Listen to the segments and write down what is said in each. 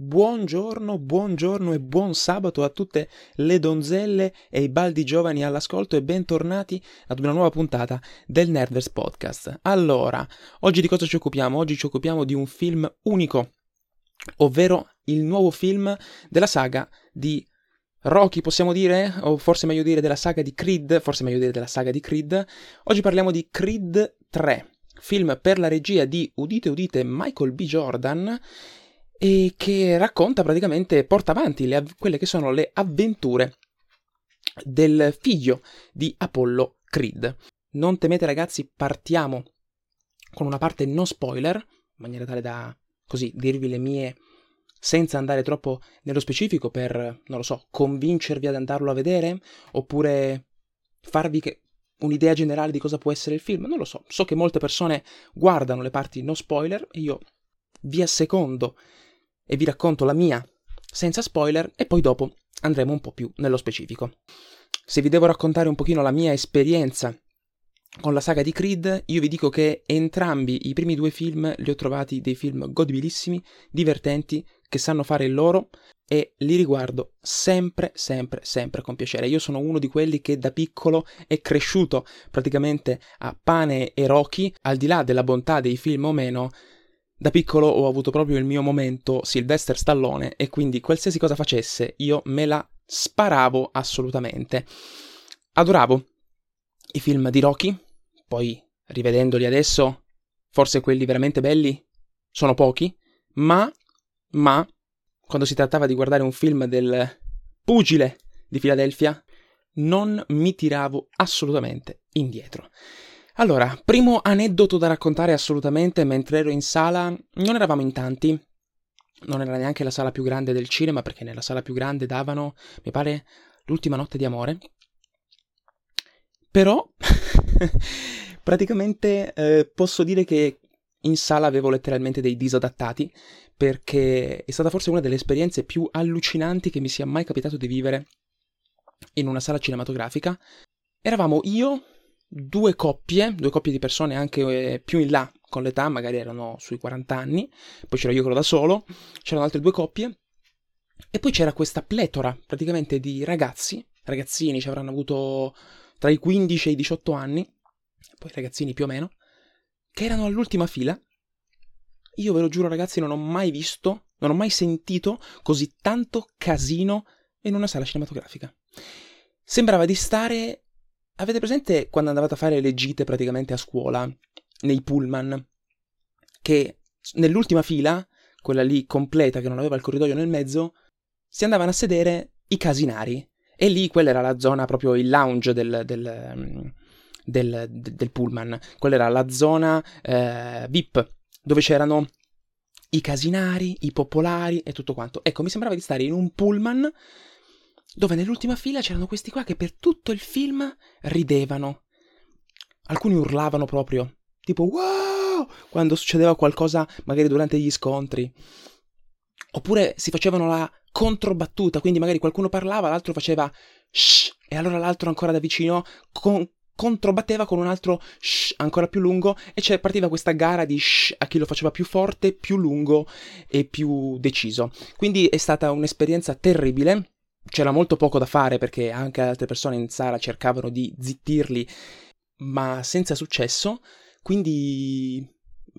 Buongiorno, buongiorno e buon sabato a tutte le donzelle e i baldi giovani all'ascolto e bentornati ad una nuova puntata del Nerdverse Podcast. Allora, oggi di cosa ci occupiamo? Oggi ci occupiamo di un film unico, ovvero il nuovo film della saga di Rocky, possiamo dire? O forse meglio dire della saga di Creed, forse meglio dire della saga di Creed. Oggi parliamo di Creed 3, film per la regia di, udite udite, Michael B. Jordan e che racconta praticamente, porta avanti le, quelle che sono le avventure del figlio di Apollo Creed. Non temete ragazzi, partiamo con una parte non spoiler, in maniera tale da così dirvi le mie senza andare troppo nello specifico per, non lo so, convincervi ad andarlo a vedere oppure farvi che un'idea generale di cosa può essere il film, non lo so. So che molte persone guardano le parti no spoiler e io vi assecondo e vi racconto la mia senza spoiler e poi dopo andremo un po' più nello specifico. Se vi devo raccontare un pochino la mia esperienza con la saga di Creed, io vi dico che entrambi i primi due film li ho trovati dei film godibilissimi, divertenti, che sanno fare il loro e li riguardo sempre, sempre, sempre con piacere. Io sono uno di quelli che da piccolo è cresciuto praticamente a pane e Rocky, al di là della bontà dei film o meno, da piccolo ho avuto proprio il mio momento Sylvester Stallone e quindi qualsiasi cosa facesse io me la sparavo assolutamente. Adoravo i film di Rocky, poi rivedendoli adesso, forse quelli veramente belli sono pochi, ma, ma, quando si trattava di guardare un film del pugile di Filadelfia, non mi tiravo assolutamente indietro. Allora, primo aneddoto da raccontare assolutamente, mentre ero in sala, non eravamo in tanti, non era neanche la sala più grande del cinema, perché nella sala più grande davano, mi pare, l'ultima notte di amore. Però, praticamente eh, posso dire che in sala avevo letteralmente dei disadattati, perché è stata forse una delle esperienze più allucinanti che mi sia mai capitato di vivere in una sala cinematografica. Eravamo io, due coppie, due coppie di persone anche eh, più in là con l'età, magari erano sui 40 anni, poi c'ero io quello da solo, c'erano altre due coppie, e poi c'era questa pletora praticamente di ragazzi, ragazzini, ci avranno avuto tra i 15 e i 18 anni, poi ragazzini più o meno, che erano all'ultima fila. Io ve lo giuro ragazzi, non ho mai visto, non ho mai sentito così tanto casino in una sala cinematografica. Sembrava di stare Avete presente quando andavate a fare le gite praticamente a scuola, nei pullman, che nell'ultima fila, quella lì completa che non aveva il corridoio nel mezzo, si andavano a sedere i casinari. E lì quella era la zona, proprio il lounge del, del, mm, del, del pullman. Quella era la zona eh, VIP, dove c'erano i casinari, i popolari e tutto quanto. Ecco, mi sembrava di stare in un pullman dove nell'ultima fila c'erano questi qua che per tutto il film ridevano. Alcuni urlavano proprio, tipo wow, quando succedeva qualcosa magari durante gli scontri. Oppure si facevano la controbattuta, quindi magari qualcuno parlava, l'altro faceva shh, e allora l'altro ancora da vicino con, controbatteva con un altro shh ancora più lungo e cioè partiva questa gara di shh a chi lo faceva più forte, più lungo e più deciso. Quindi è stata un'esperienza terribile c'era molto poco da fare perché anche altre persone in sala cercavano di zittirli, ma senza successo. Quindi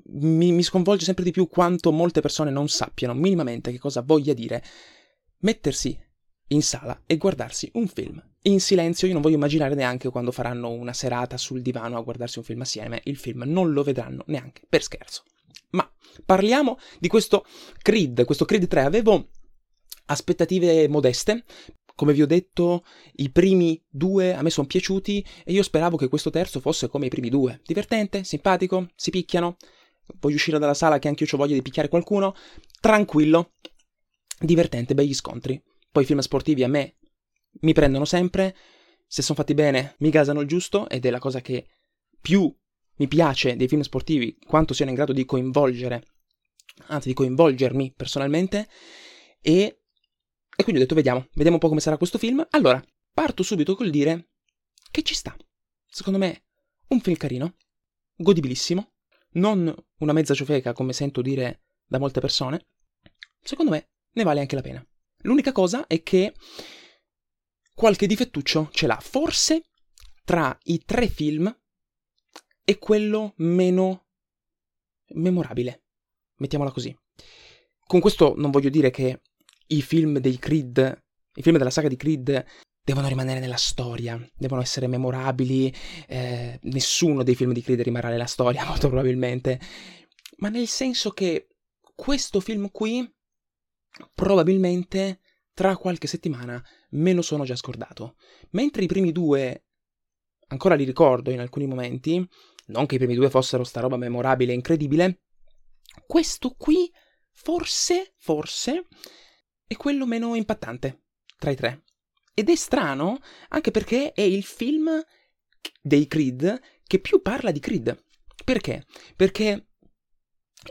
mi, mi, sconvolge sempre di più quanto molte persone non sappiano minimamente che cosa voglia dire mettersi in sala e guardarsi un film. In silenzio, io non voglio immaginare neanche quando faranno una serata sul divano a guardarsi un film assieme, il film non lo vedranno neanche per scherzo. Ma parliamo di questo Creed, questo Creed 3. Avevo aspettative modeste. Come vi ho detto, i primi due a me sono piaciuti e io speravo che questo terzo fosse come i primi due. Divertente, simpatico, si picchiano. Voglio uscire dalla sala che anche io ho voglia di picchiare qualcuno. Tranquillo, divertente, begli scontri. Poi i film sportivi a me mi prendono sempre. Se sono fatti bene, mi gasano il giusto ed è la cosa che più mi piace dei film sportivi, quanto siano in grado di coinvolgere, anzi di coinvolgermi personalmente. E e quindi ho detto, vediamo, vediamo un po' come sarà questo film. Allora, parto subito col dire che ci sta. Secondo me, un film carino, godibilissimo, non una mezza ciofeca come sento dire da molte persone. Secondo me, ne vale anche la pena. L'unica cosa è che qualche difettuccio ce l'ha. Forse tra i tre film è quello meno memorabile. Mettiamola così. Con questo non voglio dire che i film dei Creed, i film della saga di Creed devono rimanere nella storia, devono essere memorabili, eh, nessuno dei film di Creed rimarrà nella storia molto probabilmente, ma nel senso che questo film qui probabilmente tra qualche settimana me lo sono già scordato, mentre i primi due ancora li ricordo in alcuni momenti, non che i primi due fossero sta roba memorabile e incredibile, questo qui forse, forse, è quello meno impattante tra i tre. Ed è strano anche perché è il film dei Creed che più parla di Creed. Perché? Perché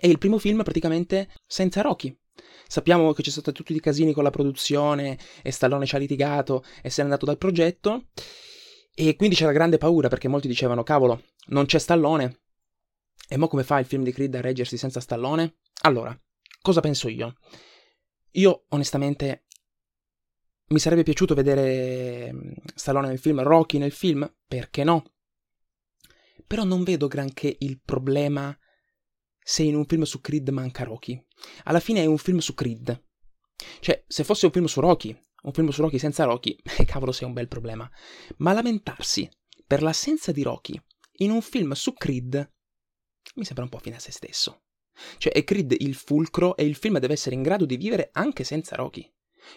è il primo film praticamente senza Rocky. Sappiamo che c'è stato tutti i casini con la produzione e Stallone ci ha litigato e se n'è andato dal progetto. E quindi c'era grande paura perché molti dicevano: cavolo, non c'è Stallone. E mo come fa il film di Creed a reggersi senza Stallone? Allora, cosa penso io? Io onestamente mi sarebbe piaciuto vedere mm, Stallone nel film, Rocky nel film, perché no? Però non vedo granché il problema se in un film su Creed manca Rocky. Alla fine è un film su Creed. Cioè, se fosse un film su Rocky, un film su Rocky senza Rocky, eh, cavolo, sei un bel problema. Ma lamentarsi per l'assenza di Rocky in un film su Creed mi sembra un po' fine a se stesso. Cioè, è Creed il fulcro e il film deve essere in grado di vivere anche senza Rocky.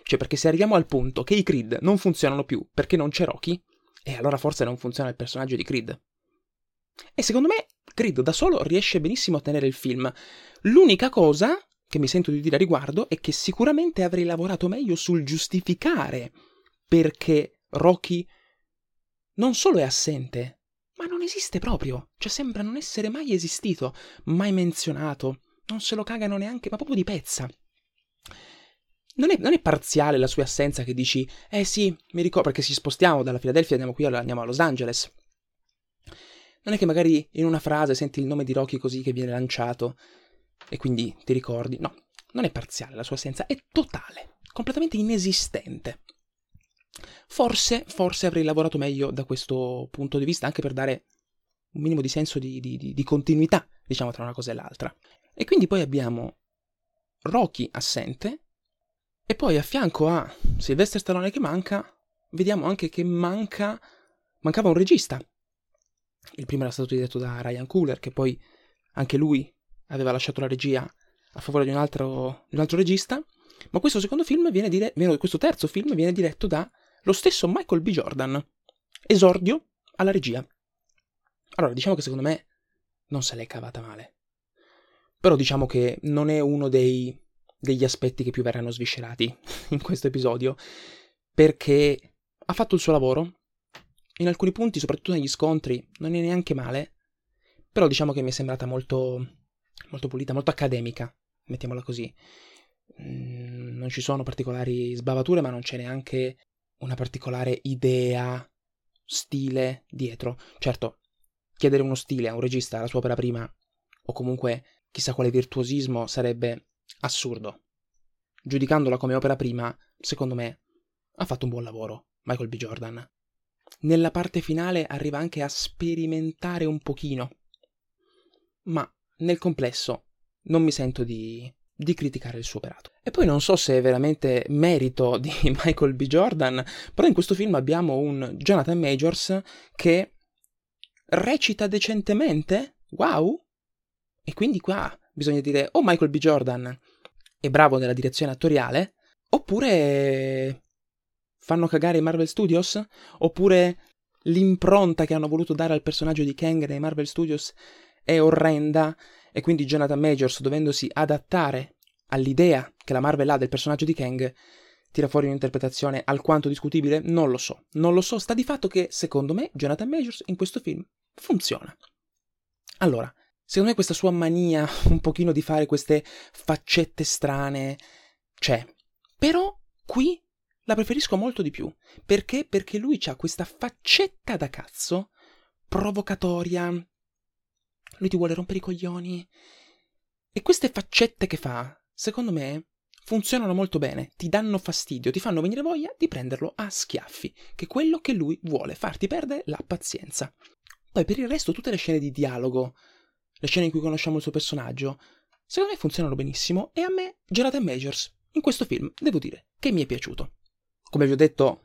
Cioè, perché se arriviamo al punto che i Creed non funzionano più perché non c'è Rocky, e allora forse non funziona il personaggio di Creed. E secondo me Creed da solo riesce benissimo a tenere il film. L'unica cosa che mi sento di dire a riguardo è che sicuramente avrei lavorato meglio sul giustificare perché Rocky non solo è assente, ma non esiste proprio. Cioè sembra non essere mai esistito, mai menzionato. Non se lo cagano neanche, ma proprio di pezza. Non è, non è, parziale la sua assenza che dici, eh sì, mi ricordo, perché ci spostiamo dalla Filadelfia e andiamo qui, andiamo a Los Angeles. Non è che magari in una frase senti il nome di Rocky così che viene lanciato e quindi ti ricordi. No, non è parziale la sua assenza, è totale, completamente inesistente. Forse, forse avrei lavorato meglio da questo punto di vista, anche per dare un minimo di senso di, di, di, continuità, diciamo, tra una cosa e l'altra. E quindi poi abbiamo Rocky assente, e poi a fianco a Sylvester Stallone che manca, vediamo anche che manca, mancava un regista. Il primo era stato diretto da Ryan Cooler, che poi anche lui aveva lasciato la regia a favore di un altro, di un altro regista. Ma questo secondo film viene diretto, questo terzo film viene diretto dallo stesso Michael B. Jordan. Esordio alla regia. Allora, diciamo che secondo me non se l'è cavata male. Però diciamo che non è uno dei, degli aspetti che più verranno sviscerati in questo episodio, perché ha fatto il suo lavoro. In alcuni punti, soprattutto negli scontri, non è neanche male. Però diciamo che mi è sembrata molto molto pulita, molto accademica, mettiamola così. Mm, non ci sono particolari sbavature, ma non c'è neanche una particolare idea, stile dietro. Certo, chiedere uno stile a un regista alla sua opera prima, o comunque chissà quale virtuosismo, sarebbe assurdo. Giudicandola come opera prima, secondo me, ha fatto un buon lavoro Michael B. Jordan. Nella parte finale arriva anche a sperimentare un pochino. Ma nel complesso non mi sento di, di criticare il suo operato. E poi non so se è veramente merito di Michael B. Jordan, però in questo film abbiamo un Jonathan Majors che recita decentemente, wow! E quindi qua bisogna dire o Michael B. Jordan è bravo nella direzione attoriale, oppure fanno cagare i Marvel Studios, oppure l'impronta che hanno voluto dare al personaggio di Kang nei Marvel Studios è orrenda e quindi Jonathan Majors, dovendosi adattare all'idea che la Marvel ha del personaggio di Kang, tira fuori un'interpretazione alquanto discutibile? Non lo so. Non lo so, sta di fatto che, secondo me, Jonathan Majors in questo film funziona. Allora, secondo me questa sua mania un pochino di fare queste faccette strane c'è. Però qui la preferisco molto di più. Perché? Perché lui ha questa faccetta da cazzo provocatoria, lui ti vuole rompere i coglioni. E queste faccette che fa, secondo me, funzionano molto bene, ti danno fastidio, ti fanno venire voglia di prenderlo a schiaffi, che è quello che lui vuole, farti perdere la pazienza. Poi per il resto tutte le scene di dialogo, le scene in cui conosciamo il suo personaggio, secondo me funzionano benissimo e a me Jonathan Majors in questo film devo dire che mi è piaciuto. Come vi ho detto,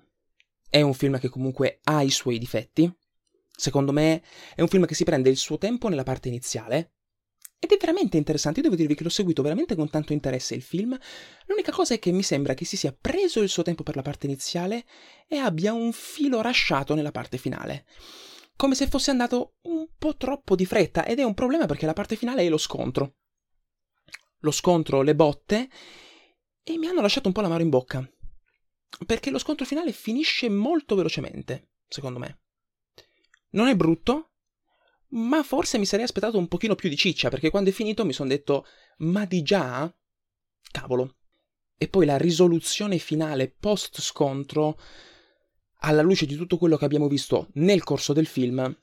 è un film che comunque ha i suoi difetti. Secondo me è un film che si prende il suo tempo nella parte iniziale, ed è veramente interessante, io devo dirvi che l'ho seguito veramente con tanto interesse il film. L'unica cosa è che mi sembra che si sia preso il suo tempo per la parte iniziale e abbia un filo rasciato nella parte finale. Come se fosse andato un po' troppo di fretta ed è un problema perché la parte finale è lo scontro. Lo scontro, le botte e mi hanno lasciato un po' l'amaro in bocca. Perché lo scontro finale finisce molto velocemente, secondo me. Non è brutto, ma forse mi sarei aspettato un pochino più di ciccia, perché quando è finito mi sono detto, ma di già? Cavolo. E poi la risoluzione finale post scontro, alla luce di tutto quello che abbiamo visto nel corso del film,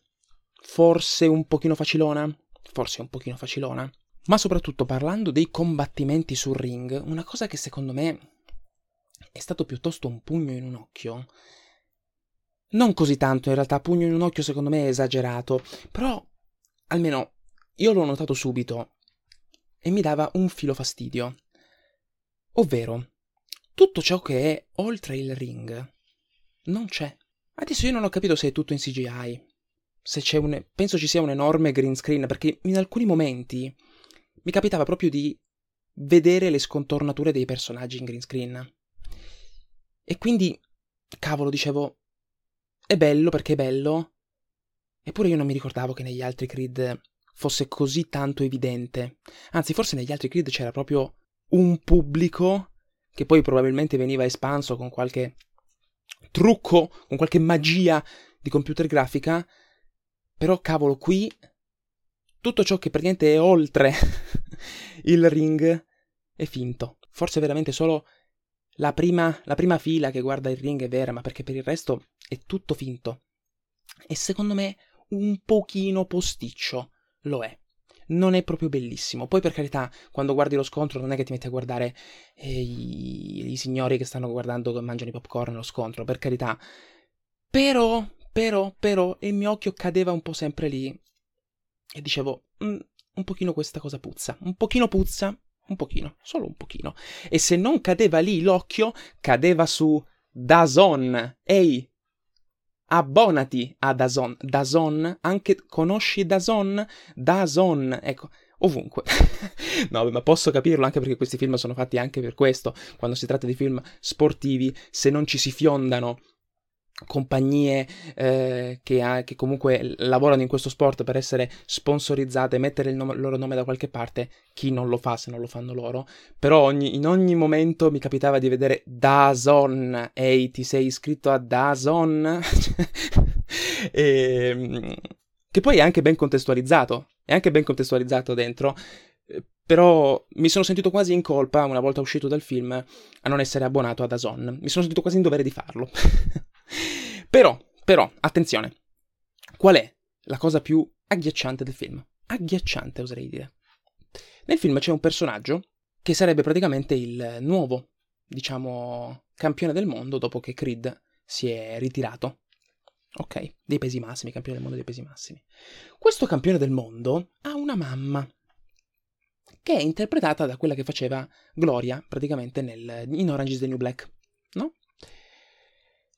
forse un pochino facilona, forse un pochino facilona. Ma soprattutto parlando dei combattimenti sul ring, una cosa che secondo me è stato piuttosto un pugno in un occhio non così tanto, in realtà, pugno in un occhio secondo me è esagerato, però almeno io l'ho notato subito e mi dava un filo fastidio. Ovvero, tutto ciò che è oltre il ring non c'è. Adesso io non ho capito se è tutto in CGI, se c'è un... penso ci sia un enorme green screen, perché in alcuni momenti mi capitava proprio di vedere le scontornature dei personaggi in green screen. E quindi, cavolo, dicevo, è bello perché è bello. Eppure io non mi ricordavo che negli altri Creed fosse così tanto evidente. Anzi, forse negli altri Creed c'era proprio un pubblico che poi probabilmente veniva espanso con qualche trucco, con qualche magia di computer grafica. Però cavolo, qui tutto ciò che praticamente è oltre il ring è finto. Forse veramente solo la prima, la prima fila che guarda il ring è vera, ma perché per il resto è tutto finto. E secondo me un pochino posticcio lo è. Non è proprio bellissimo. Poi, per carità, quando guardi lo scontro, non è che ti metti a guardare eh, i, i, signori che stanno guardando che mangiano i popcorn lo scontro, per carità. Però, però, però, il mio occhio cadeva un po' sempre lì. E dicevo, mm, un pochino questa cosa puzza. Un pochino puzza, un pochino, solo un pochino. E se non cadeva lì l'occhio, cadeva su Dazon. Ehi, abbonati a Dazon. Dazon, anche conosci Dazon? Dazon, ecco, ovunque. no, ma posso capirlo anche perché questi film sono fatti anche per questo. Quando si tratta di film sportivi, se non ci si fiondano compagnie eh, che, ha, che, comunque lavorano in questo sport per essere sponsorizzate, mettere il, nome, il, loro nome da qualche parte, chi non lo fa se non lo fanno loro. Però ogni, in ogni momento mi capitava di vedere Dazon, ehi ti sei iscritto a Dazon? e, ehm, che poi è anche ben contestualizzato, è anche ben contestualizzato dentro. Eh, però mi sono sentito quasi in colpa, una volta uscito dal film, a non essere abbonato a Dazon. Mi sono sentito quasi in dovere di farlo. Però, però, attenzione. Qual è la cosa più agghiacciante del film? Agghiacciante, oserei dire. Nel film c'è un personaggio che sarebbe praticamente il nuovo, diciamo, campione del mondo dopo che Creed si è ritirato. Ok, dei pesi massimi, campione del mondo dei pesi massimi. Questo campione del mondo ha una mamma che è interpretata da quella che faceva Gloria praticamente nel, in Orange is the New Black, no?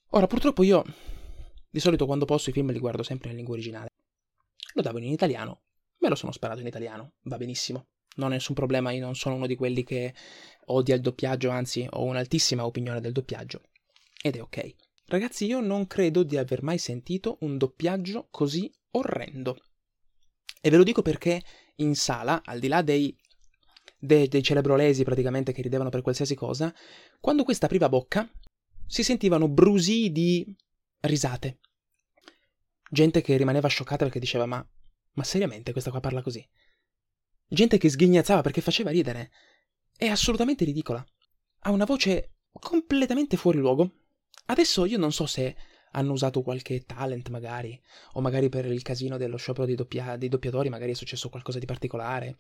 Ora, purtroppo io di solito quando posso i film li guardo sempre in lingua originale. Lo davo in italiano, me lo sono sparato in italiano, va benissimo. Non ho nessun problema, io non sono uno di quelli che odia il doppiaggio, anzi ho un'altissima opinione del doppiaggio. Ed è ok. Ragazzi, io non credo di aver mai sentito un doppiaggio così orrendo. E ve lo dico perché in sala, al di là dei, dei, dei celebrolesi praticamente che ridevano per qualsiasi cosa, quando questa apriva bocca, si sentivano brusii di risate. Gente che rimaneva scioccata perché diceva ma, ma seriamente questa qua parla così? Gente che sghignazzava perché faceva ridere. È assolutamente ridicola. Ha una voce completamente fuori luogo. Adesso io non so se hanno usato qualche talent magari, o magari per il casino dello sciopero dei, doppia- dei doppiatori magari è successo qualcosa di particolare,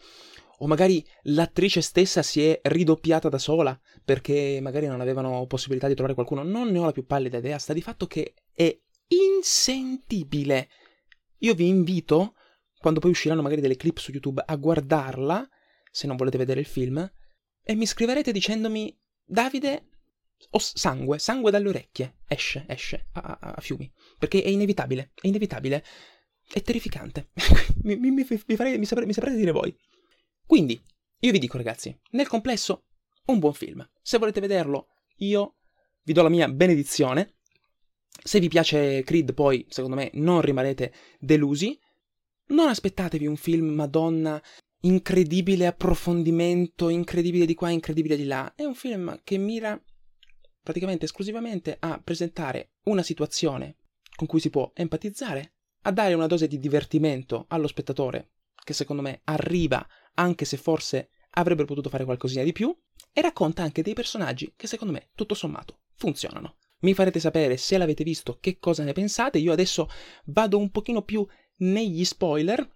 o magari l'attrice stessa si è ridoppiata da sola perché magari non avevano possibilità di trovare qualcuno, non ne ho la più pallida idea, sta di fatto che è insentibile. Io vi invito, quando poi usciranno magari delle clip su YouTube, a guardarla, se non volete vedere il film, e mi scriverete dicendomi, Davide, ho sangue, sangue dalle orecchie, esce, esce, a, a, a fiumi, perché è inevitabile, è inevitabile, è terrificante, mi, mi, mi, farei, mi, saprete, mi saprete dire voi. Quindi, io vi dico ragazzi, nel complesso, un buon film. Se volete vederlo, io vi do la mia benedizione. Se vi piace Creed, poi, secondo me, non rimarrete delusi. Non aspettatevi un film Madonna incredibile approfondimento, incredibile di qua, incredibile di là. È un film che mira praticamente esclusivamente a presentare una situazione con cui si può empatizzare, a dare una dose di divertimento allo spettatore, che secondo me arriva anche se forse avrebbero potuto fare qualcosina di più, e racconta anche dei personaggi che secondo me, tutto sommato, funzionano. Mi farete sapere se l'avete visto che cosa ne pensate, io adesso vado un pochino più negli spoiler,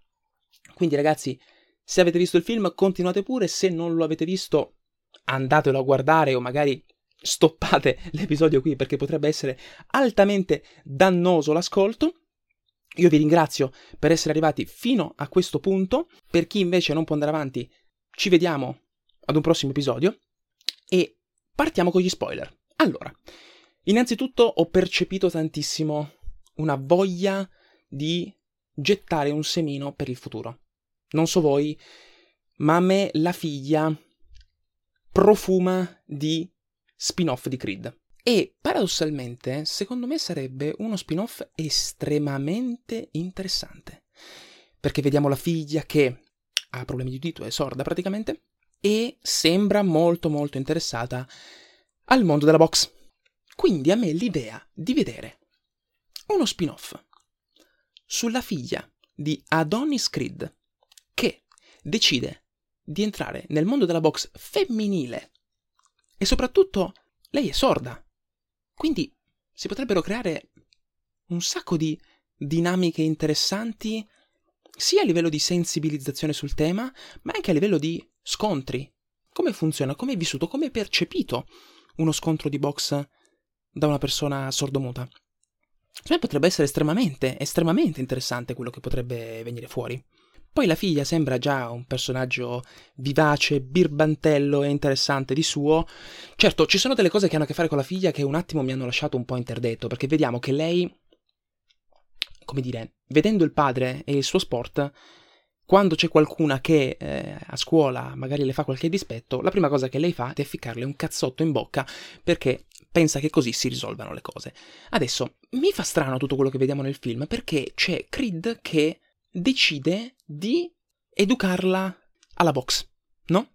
quindi ragazzi, se avete visto il film continuate pure, se non lo avete visto andatelo a guardare o magari stoppate l'episodio qui perché potrebbe essere altamente dannoso l'ascolto. Io vi ringrazio per essere arrivati fino a questo punto. Per chi invece non può andare avanti, ci vediamo ad un prossimo episodio e partiamo con gli spoiler. Allora, innanzitutto ho percepito tantissimo una voglia di gettare un semino per il futuro. Non so voi, ma a me la figlia profuma di spin-off di Creed. E paradossalmente, secondo me sarebbe uno spin-off estremamente interessante. Perché vediamo la figlia che ha problemi di udito, è sorda praticamente, e sembra molto molto interessata al mondo della box. Quindi a me l'idea di vedere uno spin-off sulla figlia di Adonis Creed che decide di entrare nel mondo della box femminile e soprattutto lei è sorda. Quindi si potrebbero creare un sacco di dinamiche interessanti sia a livello di sensibilizzazione sul tema, ma anche a livello di scontri. Come funziona, come è vissuto, come è percepito uno scontro di box da una persona sordomuta. Secondo me potrebbe essere estremamente, estremamente interessante quello che potrebbe venire fuori. Poi la figlia sembra già un personaggio vivace, birbantello e interessante di suo. Certo, ci sono delle cose che hanno a che fare con la figlia che un attimo mi hanno lasciato un po' interdetto, perché vediamo che lei, come dire, vedendo il padre e il suo sport, quando c'è qualcuna che eh, a scuola magari le fa qualche dispetto, la prima cosa che lei fa è ficcarle un cazzotto in bocca perché pensa che così si risolvano le cose. Adesso, mi fa strano tutto quello che vediamo nel film perché c'è Creed che decide di educarla alla box, no?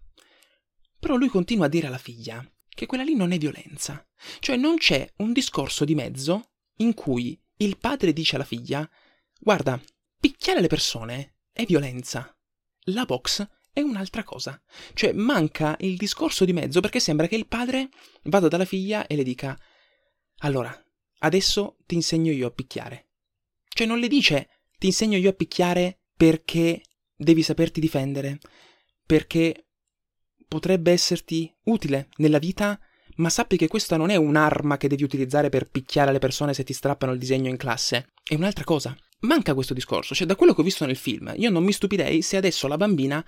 Però lui continua a dire alla figlia che quella lì non è violenza. Cioè non c'è un discorso di mezzo in cui il padre dice alla figlia guarda, picchiare le persone è violenza. La box è un'altra cosa. Cioè manca il discorso di mezzo perché sembra che il padre vada dalla figlia e le dica allora, adesso ti insegno io a picchiare. Cioè non le dice ti insegno io a picchiare perché devi saperti difendere, perché potrebbe esserti utile nella vita, ma sappi che questa non è un'arma che devi utilizzare per picchiare le persone se ti strappano il disegno in classe. È un'altra cosa manca questo discorso, cioè da quello che ho visto nel film, io non mi stupirei se adesso la bambina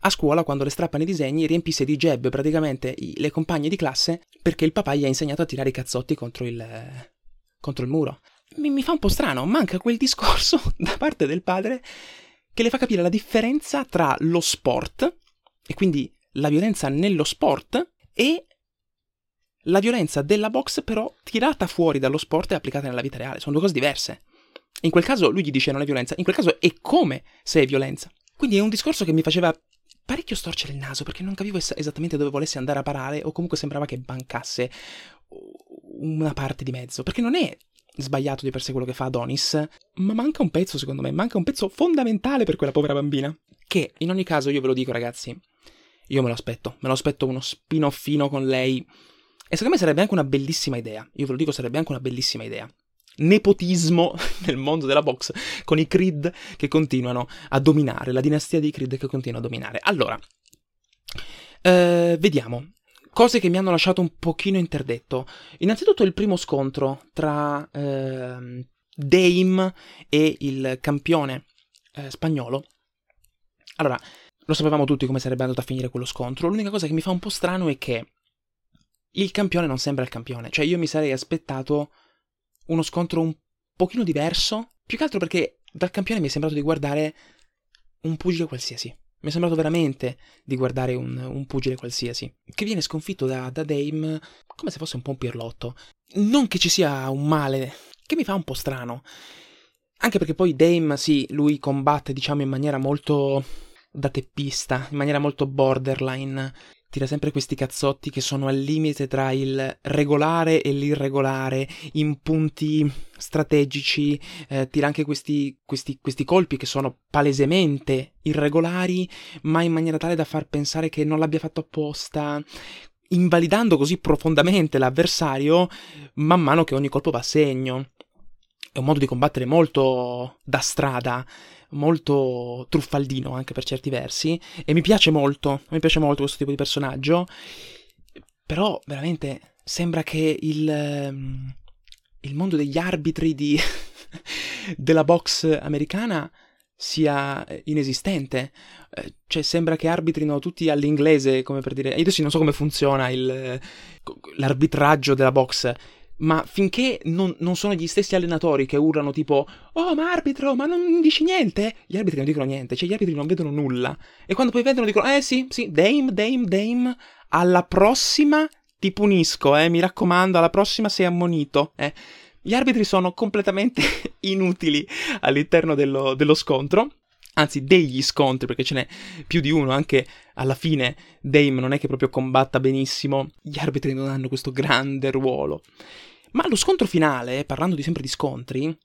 a scuola quando le strappano i disegni riempisse di jab praticamente le compagne di classe perché il papà gli ha insegnato a tirare i cazzotti contro il, contro il muro. Mi, mi fa un po' strano, manca quel discorso da parte del padre che le fa capire la differenza tra lo sport e quindi la violenza nello sport e la violenza della box però tirata fuori dallo sport e applicata nella vita reale. Sono due cose diverse. In quel caso lui gli dice non è violenza, in quel caso è come se è violenza. Quindi è un discorso che mi faceva parecchio storcere il naso perché non capivo es- esattamente dove volesse andare a parare o comunque sembrava che mancasse una parte di mezzo. Perché non è sbagliato di per sé quello che fa Adonis, ma manca un pezzo secondo me, manca un pezzo fondamentale per quella povera bambina. Che in ogni caso io ve lo dico ragazzi, io me lo aspetto, me lo aspetto uno spin-offino con lei. E secondo me sarebbe anche una bellissima idea, io ve lo dico sarebbe anche una bellissima idea nepotismo nel mondo della box con i Creed che continuano a dominare, la dinastia dei Creed che continua a dominare. Allora, eh, vediamo. Cose che mi hanno lasciato un pochino interdetto. Innanzitutto il primo scontro tra eh, Dame e il campione eh, spagnolo. Allora, lo sapevamo tutti come sarebbe andato a finire quello scontro. L'unica cosa che mi fa un po' strano è che il campione non sembra il campione. Cioè, io mi sarei aspettato uno scontro un pochino diverso. Più che altro perché dal campione mi è sembrato di guardare un pugile qualsiasi. Mi è sembrato veramente di guardare un, un pugile qualsiasi. Che viene sconfitto da, da Dame come se fosse un po' un pirlotto. Non che ci sia un male, che mi fa un po' strano. Anche perché poi Dame, sì, lui combatte, diciamo, in maniera molto da teppista, in maniera molto borderline tira sempre questi cazzotti che sono al limite tra il regolare e l'irregolare, in punti strategici, eh, tira anche questi, questi, questi colpi che sono palesemente irregolari, ma in maniera tale da far pensare che non l'abbia fatto apposta, invalidando così profondamente l'avversario man mano che ogni colpo va a segno. È un modo di combattere molto da strada molto truffaldino anche per certi versi e mi piace molto, mi piace molto questo tipo di personaggio, però veramente sembra che il, ehm, il mondo degli arbitri di, della box americana sia inesistente. Eh, cioè, sembra che arbitrino tutti all'inglese, come per dire. Io adesso non so come funziona il, l'arbitraggio della box ma finché non, non, sono gli stessi allenatori che urlano tipo Oh ma arbitro, ma non dici niente? Gli arbitri non dicono niente, cioè gli arbitri non vedono nulla. E quando poi vedono dicono Eh sì, sì, Dame, Dame, Dame, alla prossima ti punisco, eh, mi raccomando, alla prossima sei ammonito, eh. Gli arbitri sono completamente inutili all'interno dello, dello scontro anzi degli scontri, perché ce n'è più di uno, anche alla fine Dame non è che proprio combatta benissimo, gli arbitri non hanno questo grande ruolo. Ma lo scontro finale, parlando di sempre di scontri,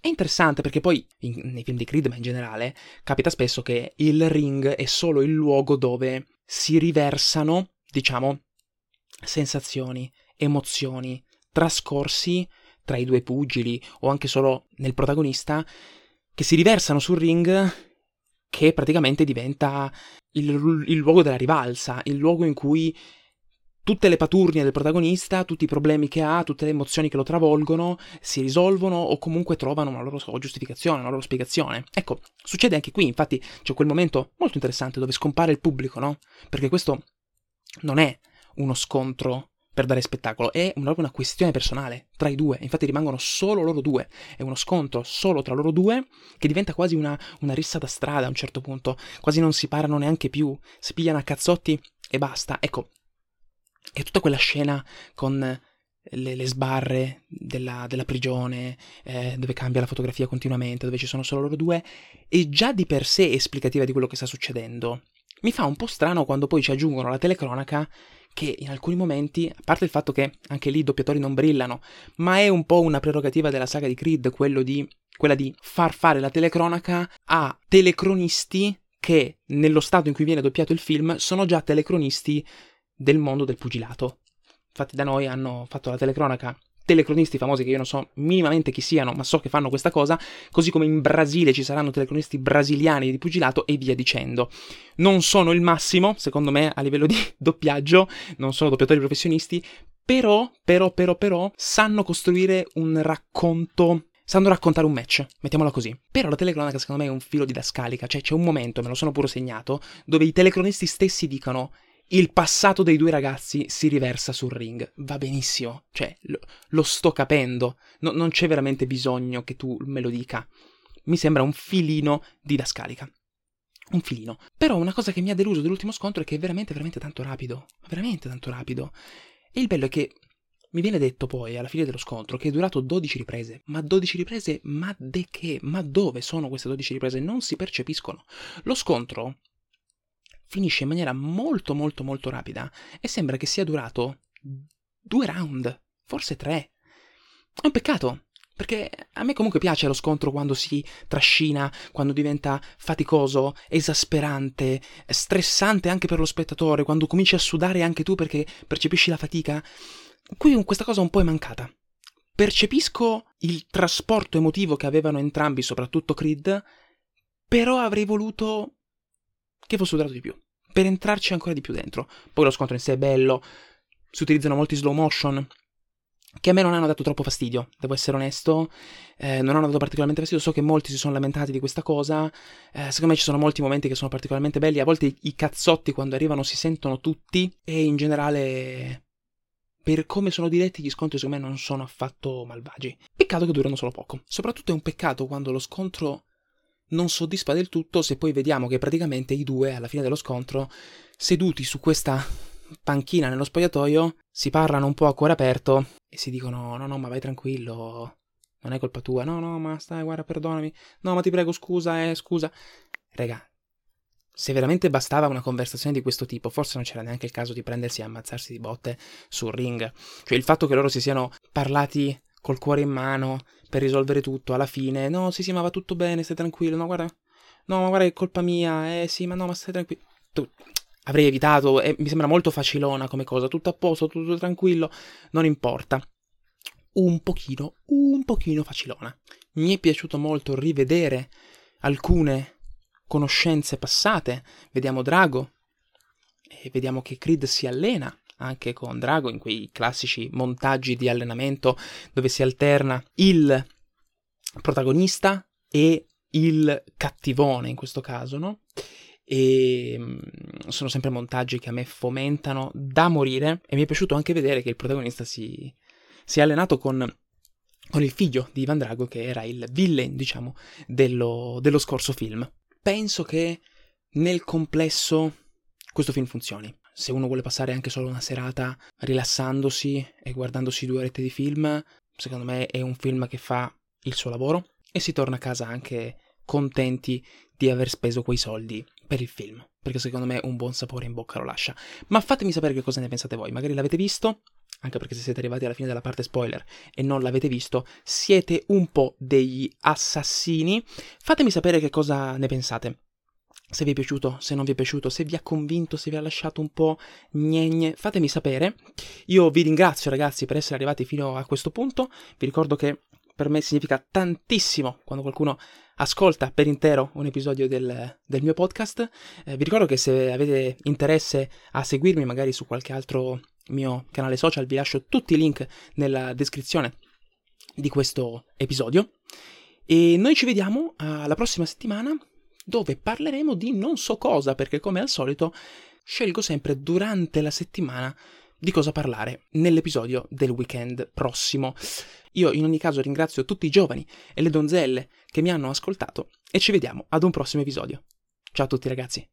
è interessante perché poi in, nei film di Creed, ma in generale, capita spesso che il ring è solo il luogo dove si riversano, diciamo, sensazioni, emozioni, trascorsi tra i due pugili o anche solo nel protagonista, che si riversano sul ring che praticamente diventa il, il luogo della rivalsa, il luogo in cui tutte le paturnie del protagonista, tutti i problemi che ha, tutte le emozioni che lo travolgono, si risolvono o comunque trovano una loro giustificazione, una loro spiegazione. Ecco, succede anche qui, infatti c'è quel momento molto interessante dove scompare il pubblico, no? Perché questo non è uno scontro per dare spettacolo, è proprio una questione personale tra i due, infatti rimangono solo loro due, è uno scontro solo tra loro due che diventa quasi una, una rissa da strada a un certo punto, quasi non si parlano neanche più, si pigliano a cazzotti e basta, ecco, è tutta quella scena con le, le sbarre della, della prigione, eh, dove cambia la fotografia continuamente, dove ci sono solo loro due, è già di per sé esplicativa di quello che sta succedendo. Mi fa un po' strano quando poi ci aggiungono la telecronaca che in alcuni momenti, a parte il fatto che anche lì i doppiatori non brillano, ma è un po' una prerogativa della saga di Creed, quello di, quella di far fare la telecronaca a telecronisti che, nello stato in cui viene doppiato il film, sono già telecronisti del mondo del pugilato. Infatti da noi hanno fatto la telecronaca telecronisti famosi che io non so minimamente chi siano, ma so che fanno questa cosa, così come in Brasile ci saranno telecronisti brasiliani di pugilato e via dicendo. Non sono il massimo, secondo me, a livello di doppiaggio, non sono doppiatori professionisti, però, però, però, però, sanno costruire un racconto sanno raccontare un match, mettiamola così. Però la telecronaca secondo me è un filo didascalica, cioè c'è un momento, me lo sono pure segnato, dove i telecronisti stessi dicono il passato dei due ragazzi si riversa sul ring. Va benissimo, cioè lo, lo sto capendo, no, non c'è veramente bisogno che tu me lo dica. Mi sembra un filino didascalica. Un filino. Però una cosa che mi ha deluso dell'ultimo scontro è che è veramente, veramente tanto rapido. Veramente tanto rapido. E il bello è che mi viene detto poi, alla fine dello scontro, che è durato 12 riprese. Ma 12 riprese? Ma de che? Ma dove sono queste 12 riprese? Non si percepiscono. Lo scontro finisce in maniera molto molto molto rapida e sembra che sia durato due round, forse tre. È un peccato, perché a me comunque piace lo scontro quando si trascina, quando diventa faticoso, esasperante, stressante anche per lo spettatore, quando cominci a sudare anche tu perché percepisci la fatica. Qui questa cosa un po' è mancata. percepisco il trasporto emotivo che avevano entrambi, soprattutto Creed, però avrei voluto che fosse durato di più, per entrarci ancora di più dentro. Poi lo scontro in sé è bello, si utilizzano molti slow motion, che a me non hanno dato troppo fastidio, devo essere onesto, eh, non hanno dato particolarmente fastidio, so che molti si sono lamentati di questa cosa, eh, secondo me ci sono molti momenti che sono particolarmente belli, a volte i, i cazzotti quando arrivano si sentono tutti e in generale per come sono diretti gli scontri secondo me non sono affatto malvagi. Peccato che durano solo poco. Soprattutto è un peccato quando lo scontro non soddisfa del tutto se poi vediamo che praticamente i due alla fine dello scontro seduti su questa panchina nello spogliatoio si parlano un po' a cuore aperto e si dicono no no ma vai tranquillo non è colpa tua. No no ma stai guarda perdonami. No ma ti prego scusa eh scusa. Raga, se veramente bastava una conversazione di questo tipo, forse non c'era neanche il caso di prendersi e ammazzarsi di botte sul ring. Cioè il fatto che loro si siano parlati col cuore in mano per risolvere tutto alla fine, no, sì, sì, ma va tutto bene, stai tranquillo, no, guarda, no, ma guarda è colpa mia, eh sì, ma no, ma stai tranquillo. Tu, avrei evitato, e mi sembra molto facilona come cosa, tutto a posto, tutto tranquillo, non importa. Un pochino, un pochino facilona. Mi è piaciuto molto rivedere alcune conoscenze passate, vediamo Drago e vediamo che Creed si allena anche con Drago in quei classici montaggi di allenamento dove si alterna il protagonista e il cattivone in questo caso, no? E mm, sono sempre montaggi che a me fomentano da morire e mi è piaciuto anche vedere che il protagonista si, si è allenato con, con il figlio di Ivan Drago che era il villain, diciamo, dello, dello scorso film penso che nel complesso questo film funzioni. Se uno vuole passare anche solo una serata rilassandosi e guardandosi due orette di film, secondo me è un film che fa il suo lavoro e si torna a casa anche contenti di aver speso quei soldi per il film, perché secondo me un buon sapore in bocca lo lascia. Ma fatemi sapere che cosa ne pensate voi, magari l'avete visto, anche perché se siete arrivati alla fine della parte spoiler e non l'avete visto, siete un po' degli assassini. Fatemi sapere che cosa ne pensate. Se vi è piaciuto, se non vi è piaciuto, se vi ha convinto, se vi ha lasciato un po' gnegne, fatemi sapere. Io vi ringrazio ragazzi per essere arrivati fino a questo punto. Vi ricordo che per me significa tantissimo quando qualcuno ascolta per intero un episodio del, del mio podcast. Eh, vi ricordo che se avete interesse a seguirmi magari su qualche altro mio canale social, vi lascio tutti i link nella descrizione di questo episodio. E noi ci vediamo alla prossima settimana dove parleremo di non so cosa, perché come al solito scelgo sempre durante la settimana di cosa parlare nell'episodio del weekend prossimo. Io in ogni caso ringrazio tutti i giovani e le donzelle che mi hanno ascoltato e ci vediamo ad un prossimo episodio. Ciao a tutti ragazzi.